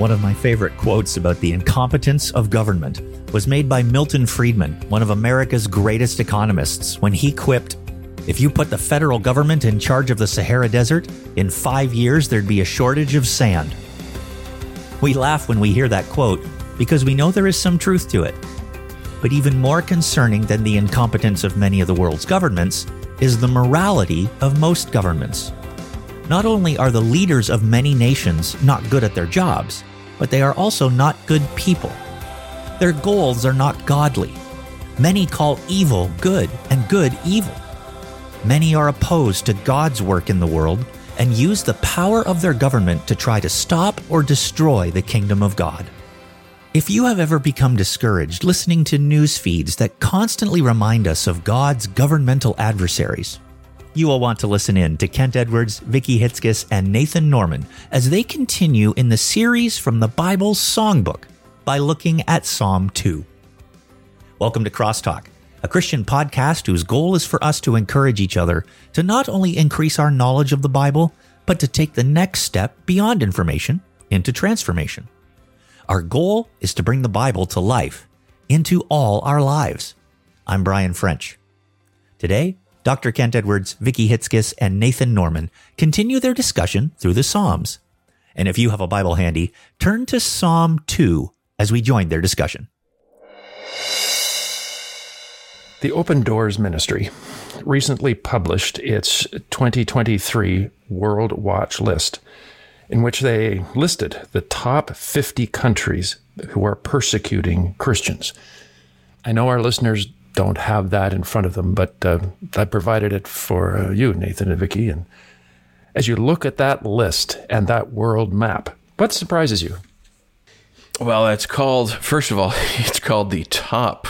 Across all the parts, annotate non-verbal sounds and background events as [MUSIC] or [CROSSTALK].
One of my favorite quotes about the incompetence of government was made by Milton Friedman, one of America's greatest economists, when he quipped, If you put the federal government in charge of the Sahara Desert, in five years there'd be a shortage of sand. We laugh when we hear that quote because we know there is some truth to it. But even more concerning than the incompetence of many of the world's governments is the morality of most governments. Not only are the leaders of many nations not good at their jobs, but they are also not good people. Their goals are not godly. Many call evil good and good evil. Many are opposed to God's work in the world and use the power of their government to try to stop or destroy the kingdom of God. If you have ever become discouraged listening to news feeds that constantly remind us of God's governmental adversaries, you will want to listen in to Kent Edwards, Vicki Hitzges, and Nathan Norman as they continue in the series from the Bible's Songbook by looking at Psalm 2. Welcome to Crosstalk, a Christian podcast whose goal is for us to encourage each other to not only increase our knowledge of the Bible, but to take the next step beyond information into transformation. Our goal is to bring the Bible to life into all our lives. I'm Brian French. Today, Dr. Kent Edwards, Vicki Hitzges, and Nathan Norman continue their discussion through the Psalms. And if you have a Bible handy, turn to Psalm 2 as we join their discussion. The Open Doors Ministry recently published its 2023 World Watch list, in which they listed the top 50 countries who are persecuting Christians. I know our listeners don't have that in front of them, but uh, I provided it for uh, you, Nathan and Vicki. And as you look at that list and that world map, what surprises you? Well, it's called, first of all, [LAUGHS] it's called the top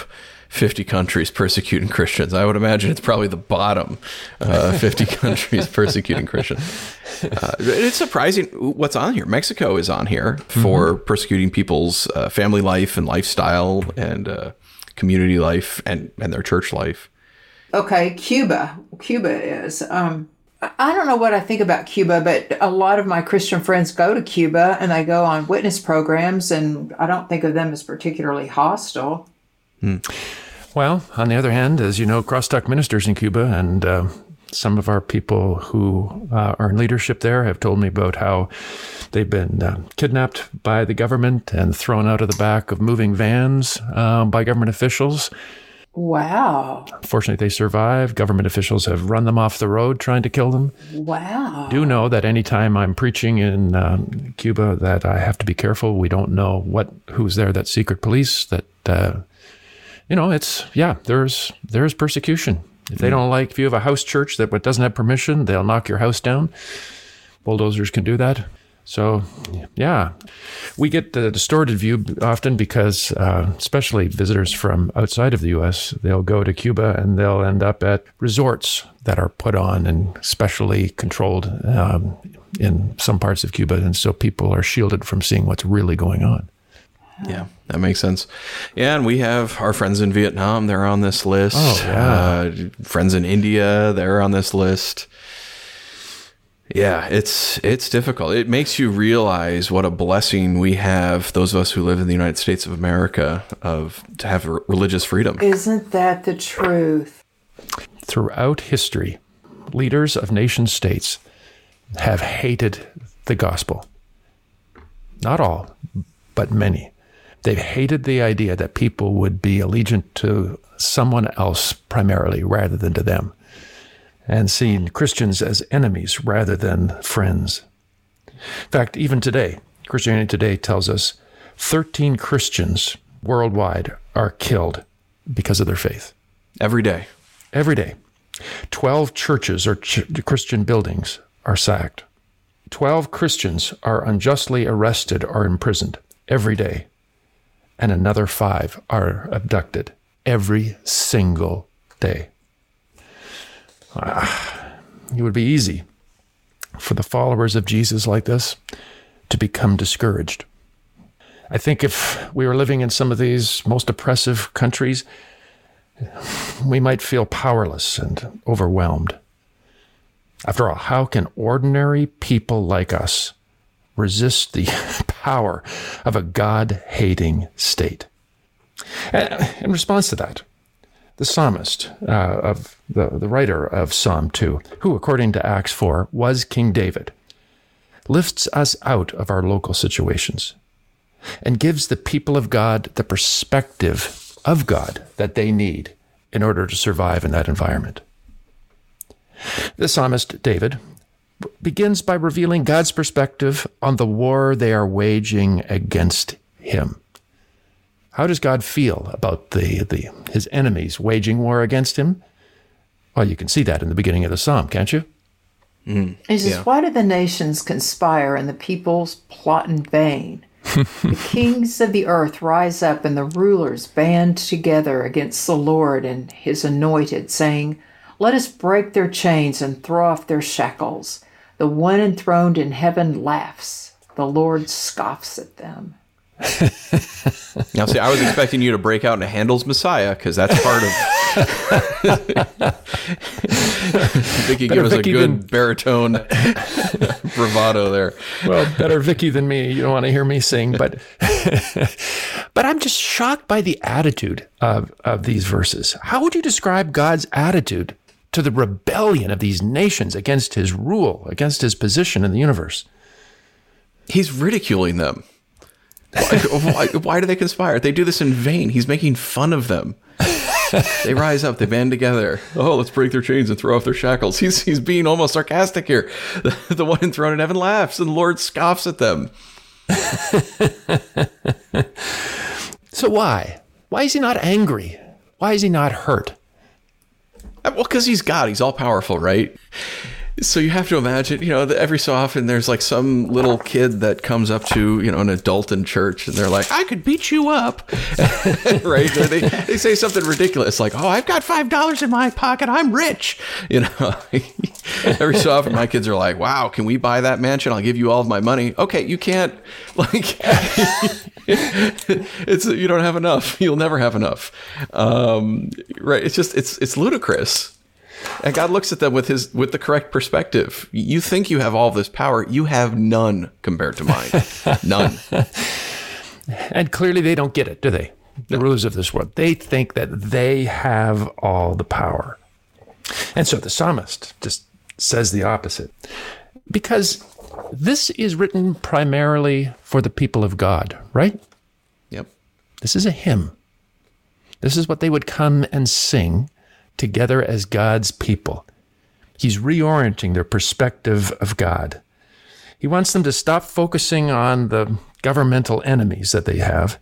50 countries persecuting Christians. I would imagine it's probably the bottom uh, [LAUGHS] 50 countries persecuting Christians. Uh, it's surprising what's on here. Mexico is on here for mm-hmm. persecuting people's uh, family life and lifestyle and uh, community life and, and their church life. Okay, Cuba. Cuba is. Um, I don't know what I think about Cuba, but a lot of my Christian friends go to Cuba and they go on witness programs, and I don't think of them as particularly hostile. Hmm. Well, on the other hand, as you know, crosstalk ministers in Cuba and uh, some of our people who uh, are in leadership there have told me about how they've been uh, kidnapped by the government and thrown out of the back of moving vans uh, by government officials. Wow. Fortunately, they survived. Government officials have run them off the road trying to kill them. Wow. Do know that anytime I'm preaching in uh, Cuba, that I have to be careful. We don't know what who's there. That secret police. That uh, you know, it's yeah. There's there's persecution if they don't like, if you have a house church that doesn't have permission, they'll knock your house down. Bulldozers can do that. So, yeah, we get the distorted view often because, uh, especially visitors from outside of the U.S., they'll go to Cuba and they'll end up at resorts that are put on and specially controlled um, in some parts of Cuba, and so people are shielded from seeing what's really going on. Yeah, that makes sense. Yeah, and we have our friends in Vietnam. They're on this list. Oh, yeah. Uh, friends in India. They're on this list. Yeah, it's it's difficult. It makes you realize what a blessing we have, those of us who live in the United States of America, of to have religious freedom. Isn't that the truth? Throughout history, leaders of nation states have hated the gospel. Not all, but many. They've hated the idea that people would be allegiant to someone else primarily rather than to them, and seen Christians as enemies rather than friends. In fact, even today, Christianity Today tells us 13 Christians worldwide are killed because of their faith. Every day. Every day. 12 churches or ch- Christian buildings are sacked. 12 Christians are unjustly arrested or imprisoned every day and another five are abducted every single day. Ah, it would be easy for the followers of Jesus like this to become discouraged. I think if we were living in some of these most oppressive countries, we might feel powerless and overwhelmed. After all, how can ordinary people like us resist the [LAUGHS] power of a God hating state. In response to that, the psalmist uh, of the, the writer of Psalm 2, who, according to Acts 4, was King David, lifts us out of our local situations and gives the people of God the perspective of God that they need in order to survive in that environment. The psalmist David begins by revealing God's perspective on the war they are waging against him. How does God feel about the, the his enemies waging war against him? Well, you can see that in the beginning of the psalm, can't you? Mm, he says, yeah. Why do the nations conspire and the peoples plot in vain? [LAUGHS] the kings of the earth rise up and the rulers band together against the Lord and his anointed, saying, Let us break their chains and throw off their shackles. The one enthroned in heaven laughs, the Lord scoffs at them. [LAUGHS] now, see, I was expecting you to break out into Handel's Messiah because that's part of. [LAUGHS] Vicki give us Vicki a good than... baritone [LAUGHS] bravado there. Well, better Vicki than me. You don't want to hear me sing, but but I'm just shocked by the attitude of of these verses. How would you describe God's attitude to the rebellion of these nations against His rule, against His position in the universe? He's ridiculing them. Why, why, do they conspire? They do this in vain. He's making fun of them. they rise up, they band together. Oh, let's break their chains and throw off their shackles. He's he's being almost sarcastic here. The, the one enthroned in heaven laughs, and the Lord scoffs at them. so why? Why is he not angry? Why is he not hurt? Uh, well, because he's God. He's all powerful, right? So you have to imagine, you know, every so often there's like some little kid that comes up to, you know, an adult in church and they're like, I could beat you up. [LAUGHS] right? They, they say something ridiculous like, oh, I've got $5 in my pocket. I'm rich. You know, [LAUGHS] every so often my kids are like, wow, can we buy that mansion? I'll give you all of my money. Okay, you can't, [LAUGHS] like, it's, you don't have enough. You'll never have enough. Um, right. It's just, it's, it's ludicrous. And God looks at them with his with the correct perspective. You think you have all this power, you have none compared to mine. [LAUGHS] none. And clearly they don't get it, do they? The no. rulers of this world. They think that they have all the power. And so the psalmist just says the opposite. Because this is written primarily for the people of God, right? Yep. This is a hymn. This is what they would come and sing together as God's people. He's reorienting their perspective of God. He wants them to stop focusing on the governmental enemies that they have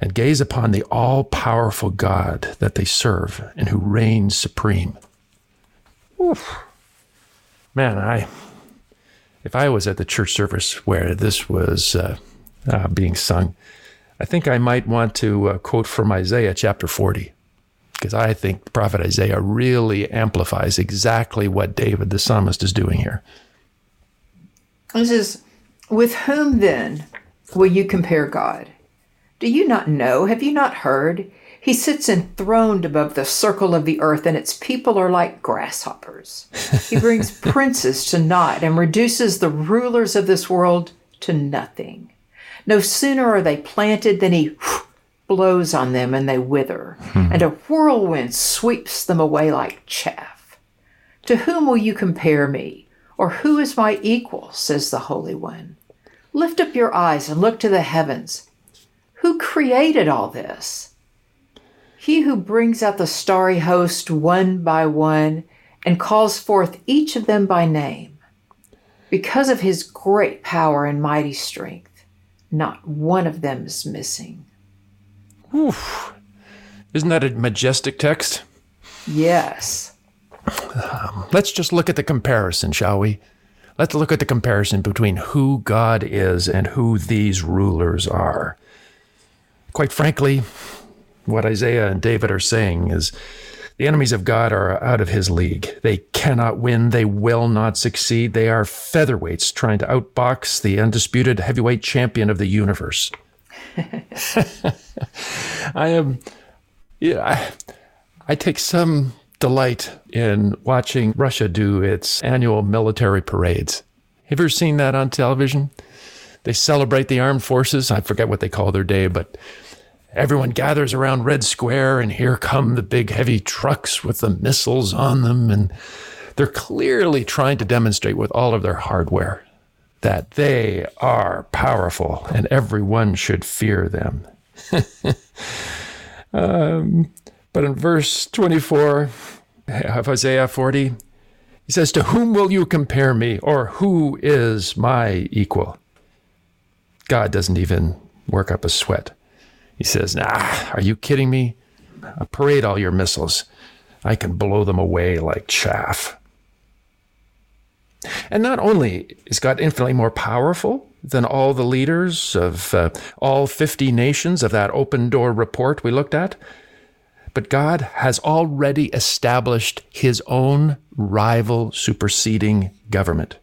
and gaze upon the all powerful God that they serve and who reigns supreme. Oof. Man, I if I was at the church service where this was uh, uh, being sung, I think I might want to uh, quote from Isaiah chapter 40 because I think the prophet Isaiah really amplifies exactly what David the psalmist is doing here. This is, with whom then will you compare God? Do you not know? Have you not heard? He sits enthroned above the circle of the earth, and its people are like grasshoppers. He brings [LAUGHS] princes to naught and reduces the rulers of this world to nothing. No sooner are they planted than he blows on them and they wither, hmm. and a whirlwind sweeps them away like chaff. To whom will you compare me? Or who is my equal? says the Holy One. Lift up your eyes and look to the heavens. Who created all this? He who brings out the starry host one by one and calls forth each of them by name. Because of his great power and mighty strength, not one of them is missing. Whew. Isn't that a majestic text? Yes. Um, let's just look at the comparison, shall we? Let's look at the comparison between who God is and who these rulers are. Quite frankly, what Isaiah and David are saying is the enemies of God are out of his league. They cannot win. They will not succeed. They are featherweights trying to outbox the undisputed heavyweight champion of the universe. [LAUGHS] I am, yeah, I, I take some delight in watching Russia do its annual military parades. Have you ever seen that on television? They celebrate the armed forces. I forget what they call their day, but everyone gathers around Red Square, and here come the big heavy trucks with the missiles on them. And they're clearly trying to demonstrate with all of their hardware that they are powerful and everyone should fear them. [LAUGHS] um, but in verse 24 of Isaiah 40, he says, To whom will you compare me, or who is my equal? God doesn't even work up a sweat. He says, Nah, are you kidding me? I parade all your missiles. I can blow them away like chaff. And not only is God infinitely more powerful than all the leaders of uh, all 50 nations of that open door report we looked at, but God has already established his own rival superseding government.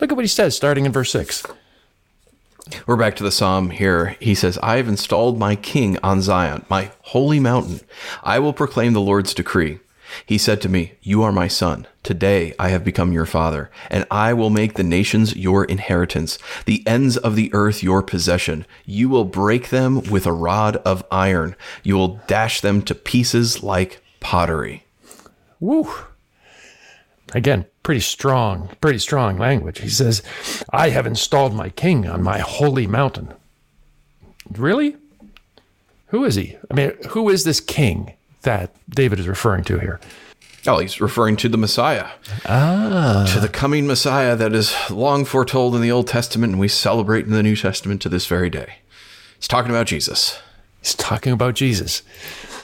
Look at what he says starting in verse 6. We're back to the psalm here. He says, I have installed my king on Zion, my holy mountain. I will proclaim the Lord's decree. He said to me, You are my son. Today I have become your father, and I will make the nations your inheritance, the ends of the earth your possession. You will break them with a rod of iron. You will dash them to pieces like pottery. Woo. Again, pretty strong, pretty strong language. He says, I have installed my king on my holy mountain. Really? Who is he? I mean, who is this king? That David is referring to here? Oh, he's referring to the Messiah. Ah. To the coming Messiah that is long foretold in the Old Testament and we celebrate in the New Testament to this very day. He's talking about Jesus. He's talking about Jesus.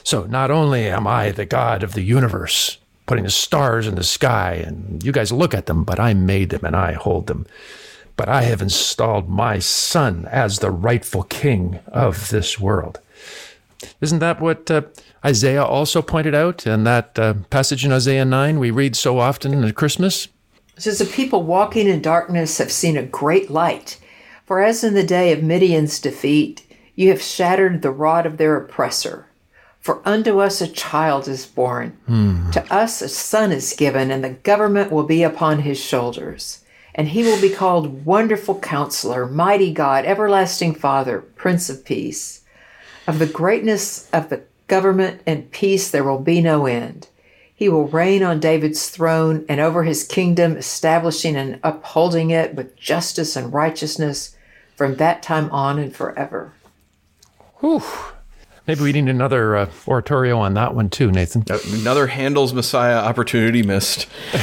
So not only am I the God of the universe, putting the stars in the sky, and you guys look at them, but I made them and I hold them. But I have installed my son as the rightful king of this world. Isn't that what uh, Isaiah also pointed out in that uh, passage in Isaiah 9 we read so often at Christmas? It says, The people walking in darkness have seen a great light. For as in the day of Midian's defeat, you have shattered the rod of their oppressor. For unto us a child is born, hmm. to us a son is given, and the government will be upon his shoulders. And he will be called Wonderful Counselor, Mighty God, Everlasting Father, Prince of Peace. Of the greatness of the government and peace there will be no end. He will reign on David's throne and over his kingdom, establishing and upholding it with justice and righteousness from that time on and forever. Whew. Maybe we need another uh, oratorio on that one too, Nathan. Uh, another Handel's Messiah opportunity missed. [LAUGHS]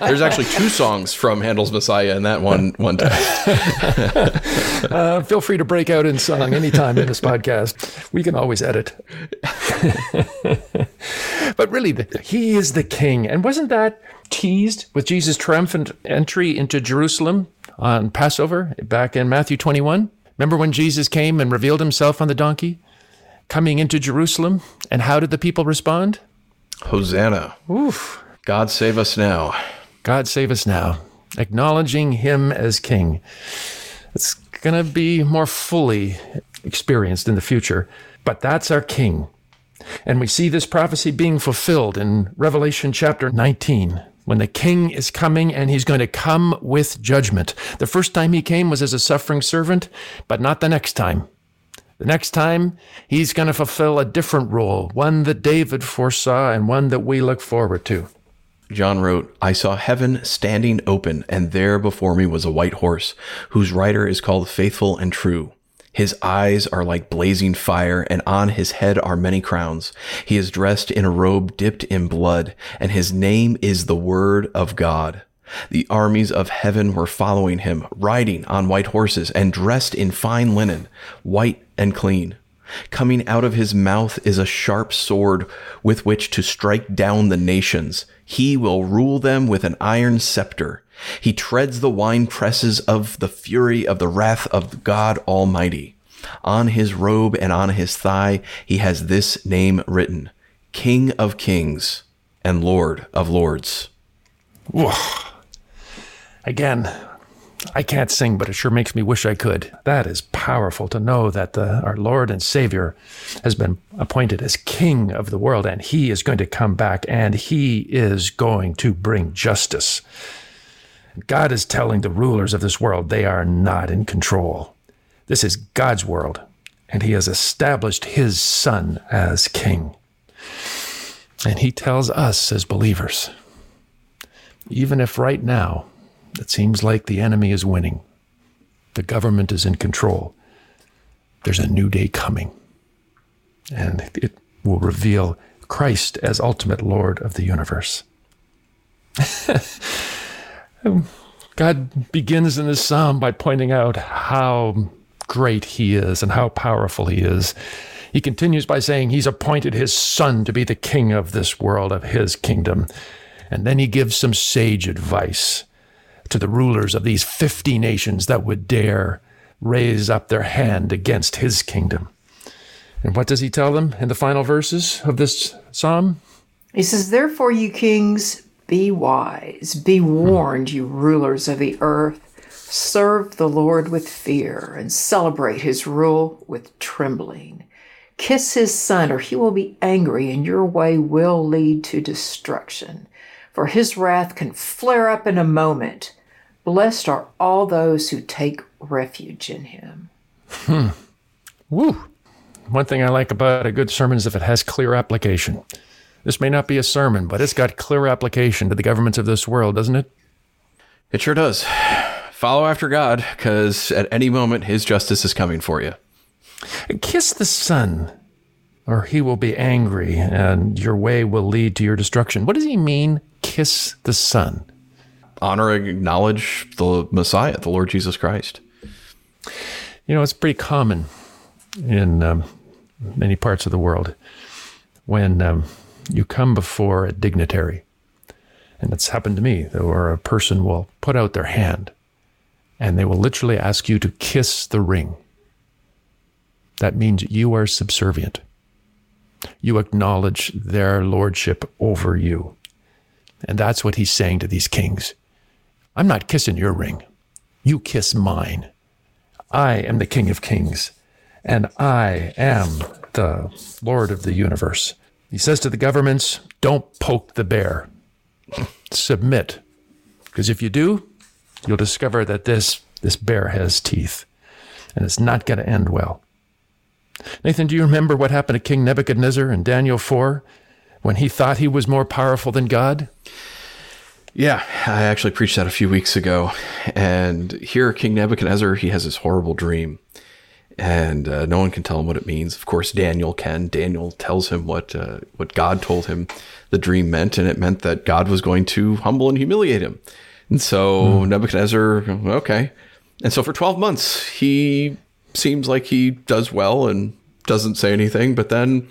There's actually two songs from Handel's Messiah in that one one text. [LAUGHS] uh, feel free to break out in song anytime in this podcast. We can always edit. [LAUGHS] but really, he is the king, and wasn't that teased with Jesus' triumphant entry into Jerusalem on Passover back in Matthew 21? Remember when Jesus came and revealed himself on the donkey, coming into Jerusalem? And how did the people respond? Hosanna. Oof. God save us now. God save us now. Acknowledging him as king. It's going to be more fully experienced in the future, but that's our king. And we see this prophecy being fulfilled in Revelation chapter 19 when the king is coming and he's going to come with judgment. The first time he came was as a suffering servant, but not the next time. The next time, he's going to fulfill a different role, one that David foresaw and one that we look forward to. John wrote, I saw heaven standing open, and there before me was a white horse, whose rider is called Faithful and True. His eyes are like blazing fire, and on his head are many crowns. He is dressed in a robe dipped in blood, and his name is the Word of God. The armies of heaven were following him, riding on white horses and dressed in fine linen, white and clean. Coming out of his mouth is a sharp sword with which to strike down the nations. He will rule them with an iron scepter. He treads the wine presses of the fury of the wrath of God Almighty. On his robe and on his thigh, he has this name written King of Kings and Lord of Lords. Whoa. Again, I can't sing, but it sure makes me wish I could. That is powerful to know that the, our Lord and Savior has been appointed as King of the world, and He is going to come back and He is going to bring justice. God is telling the rulers of this world they are not in control. This is God's world, and He has established His Son as King. And He tells us as believers, even if right now it seems like the enemy is winning, the government is in control, there's a new day coming. And it will reveal Christ as ultimate Lord of the universe. [LAUGHS] God begins in this psalm by pointing out how great he is and how powerful he is. He continues by saying he's appointed his son to be the king of this world, of his kingdom. And then he gives some sage advice to the rulers of these 50 nations that would dare raise up their hand against his kingdom. And what does he tell them in the final verses of this psalm? He says, Therefore, you kings, be wise, be warned, you rulers of the earth. Serve the Lord with fear and celebrate his rule with trembling. Kiss his son, or he will be angry, and your way will lead to destruction. For his wrath can flare up in a moment. Blessed are all those who take refuge in him. Hmm. Woo. One thing I like about a good sermon is if it has clear application. This may not be a sermon, but it's got clear application to the governments of this world, doesn't it? It sure does. Follow after God, because at any moment his justice is coming for you. Kiss the Son, or he will be angry, and your way will lead to your destruction. What does he mean, kiss the Son? Honor and acknowledge the Messiah, the Lord Jesus Christ. You know, it's pretty common in um, many parts of the world when um, you come before a dignitary, and it's happened to me, where a person will put out their hand and they will literally ask you to kiss the ring. That means you are subservient. You acknowledge their lordship over you. And that's what he's saying to these kings. I'm not kissing your ring. You kiss mine. I am the King of Kings, and I am the Lord of the universe. He says to the governments, don't poke the bear. Submit. Because if you do, you'll discover that this, this bear has teeth, and it's not going to end well. Nathan, do you remember what happened to King Nebuchadnezzar in Daniel 4 when he thought he was more powerful than God? Yeah, I actually preached that a few weeks ago. And here, King Nebuchadnezzar, he has this horrible dream. And uh, no one can tell him what it means. Of course, Daniel can. Daniel tells him what uh, what God told him the dream meant, and it meant that God was going to humble and humiliate him. And so mm. Nebuchadnezzar, okay. And so for 12 months, he seems like he does well and doesn't say anything. But then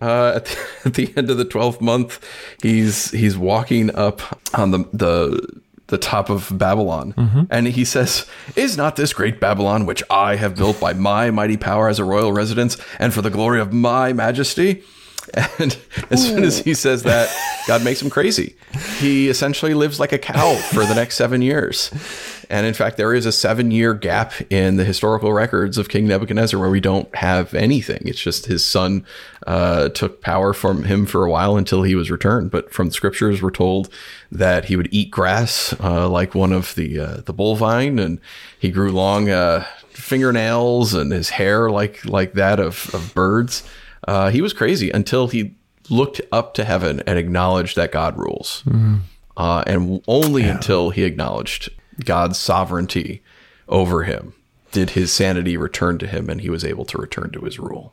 uh, [LAUGHS] at, the, at, the, end of the 12th month, he's he's walking up on the the the top of Babylon, mm-hmm. and he says, "Is not this great Babylon, which I have built by my mighty power as a royal residence, and for the glory of my majesty?" And [LAUGHS] as soon as he says that, God makes him crazy. He essentially lives like a cow for the next seven years. [LAUGHS] And in fact, there is a seven year gap in the historical records of King Nebuchadnezzar where we don't have anything. It's just his son uh, took power from him for a while until he was returned. But from the scriptures, we're told that he would eat grass uh, like one of the uh, the bovine, and he grew long uh, fingernails and his hair like like that of, of birds. Uh, he was crazy until he looked up to heaven and acknowledged that God rules. Mm-hmm. Uh, and only yeah. until he acknowledged God's sovereignty over him did his sanity return to him and he was able to return to his rule.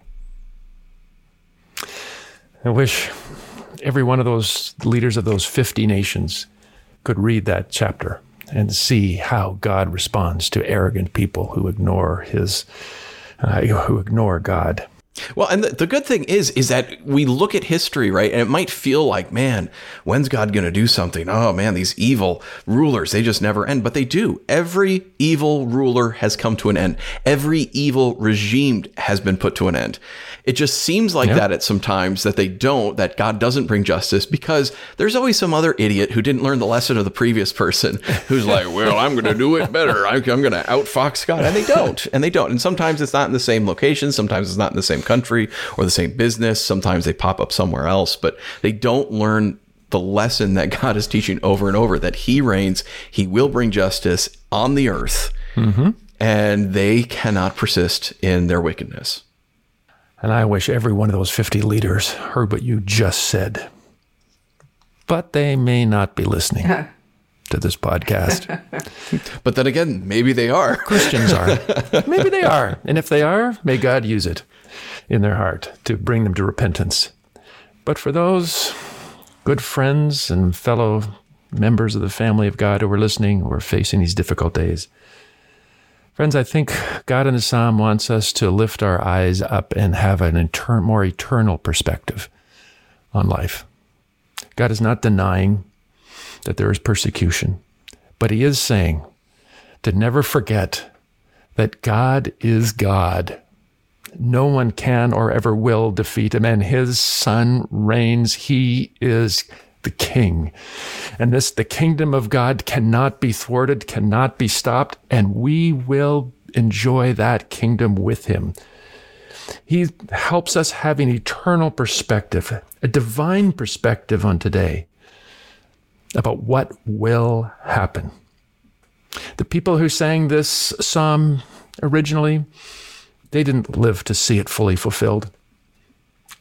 I wish every one of those leaders of those 50 nations could read that chapter and see how God responds to arrogant people who ignore his uh, who ignore God. Well, and the, the, good thing is, is that we look at history, right? And it might feel like, man, when's God going to do something? Oh man, these evil rulers, they just never end. But they do. Every evil ruler has come to an end. Every evil regime has been put to an end. It just seems like that at some times that they don't, that God doesn't bring justice because there's always some other idiot who didn't learn the lesson of the previous person [LAUGHS] who's like, well, I'm going to do it better. I'm, I'm going to outfox God. And they don't. And they don't. And sometimes it's not in the same location. Sometimes it's not in the same country or the same business. Sometimes they pop up somewhere else, but they don't learn the lesson that God is teaching over and over that He reigns, He will bring justice on the earth, mm-hmm. and they cannot persist in their wickedness. And I wish every one of those 50 leaders heard what you just said. But they may not be listening [LAUGHS] to this podcast. [LAUGHS] But then again, maybe they are. Christians are. [LAUGHS] Maybe they are. And if they are, may God use it in their heart to bring them to repentance. But for those good friends and fellow members of the family of God who are listening who are facing these difficult days, friends, I think God in the Psalm wants us to lift our eyes up and have an etern- more eternal perspective on life. God is not denying that there is persecution, but He is saying, to never forget that God is God. No one can or ever will defeat him, and his son reigns. He is the king. And this, the kingdom of God cannot be thwarted, cannot be stopped, and we will enjoy that kingdom with him. He helps us have an eternal perspective, a divine perspective on today about what will happen. The people who sang this psalm originally, they didn't live to see it fully fulfilled.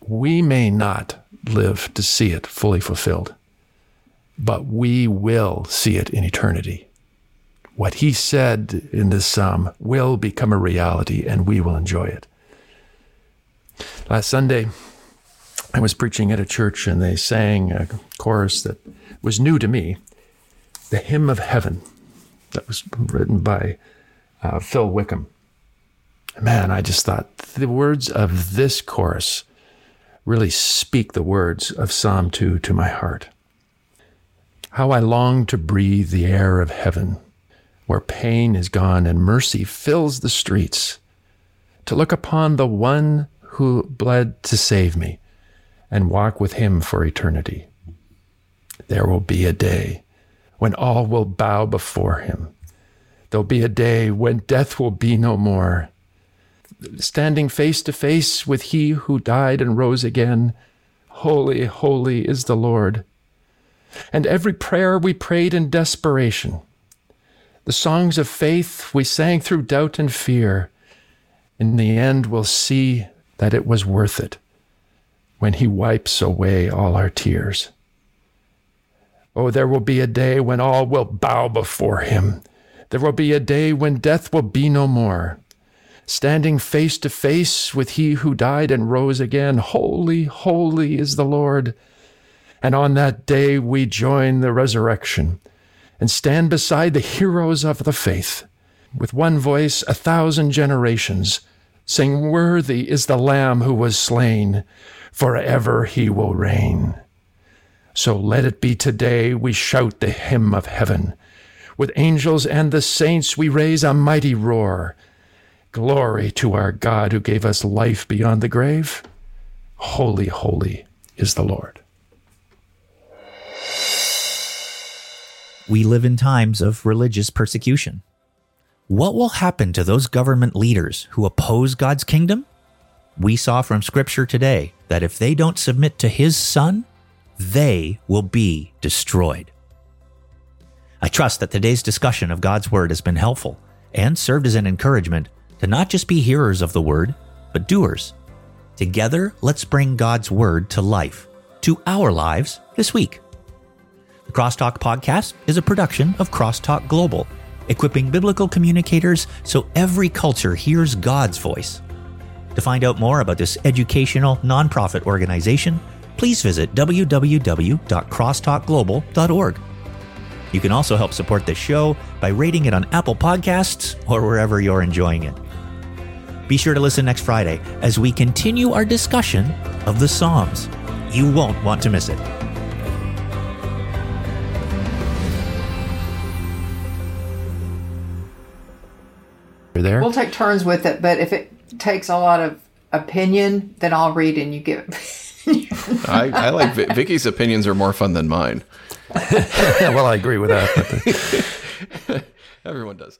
We may not live to see it fully fulfilled, but we will see it in eternity. What he said in this psalm will become a reality and we will enjoy it. Last Sunday, I was preaching at a church and they sang a chorus that was new to me the hymn of heaven that was written by uh, Phil Wickham. Man, I just thought the words of this chorus really speak the words of Psalm 2 to my heart. How I long to breathe the air of heaven, where pain is gone and mercy fills the streets, to look upon the one who bled to save me and walk with him for eternity. There will be a day when all will bow before him. There'll be a day when death will be no more. Standing face to face with he who died and rose again, holy, holy is the Lord. And every prayer we prayed in desperation, the songs of faith we sang through doubt and fear, in the end we'll see that it was worth it when he wipes away all our tears. Oh, there will be a day when all will bow before him. There will be a day when death will be no more. Standing face to face with he who died and rose again, holy, holy is the Lord. And on that day we join the resurrection and stand beside the heroes of the faith. With one voice, a thousand generations sing, Worthy is the Lamb who was slain, forever he will reign. So let it be today we shout the hymn of heaven. With angels and the saints we raise a mighty roar. Glory to our God who gave us life beyond the grave. Holy, holy is the Lord. We live in times of religious persecution. What will happen to those government leaders who oppose God's kingdom? We saw from Scripture today that if they don't submit to His Son, they will be destroyed. I trust that today's discussion of God's Word has been helpful and served as an encouragement to not just be hearers of the Word, but doers. Together, let's bring God's Word to life, to our lives this week. The Crosstalk Podcast is a production of Crosstalk Global, equipping biblical communicators so every culture hears God's voice. To find out more about this educational nonprofit organization, please visit www.crosstalkglobal.org. You can also help support this show by rating it on Apple Podcasts or wherever you're enjoying it. Be sure to listen next Friday as we continue our discussion of the Psalms. You won't want to miss it. You're there? We'll take turns with it, but if it takes a lot of opinion, then I'll read and you give. I, I like Vi- Vicki's opinions are more fun than mine. [LAUGHS] well, I agree with that. but- [LAUGHS] Everyone does.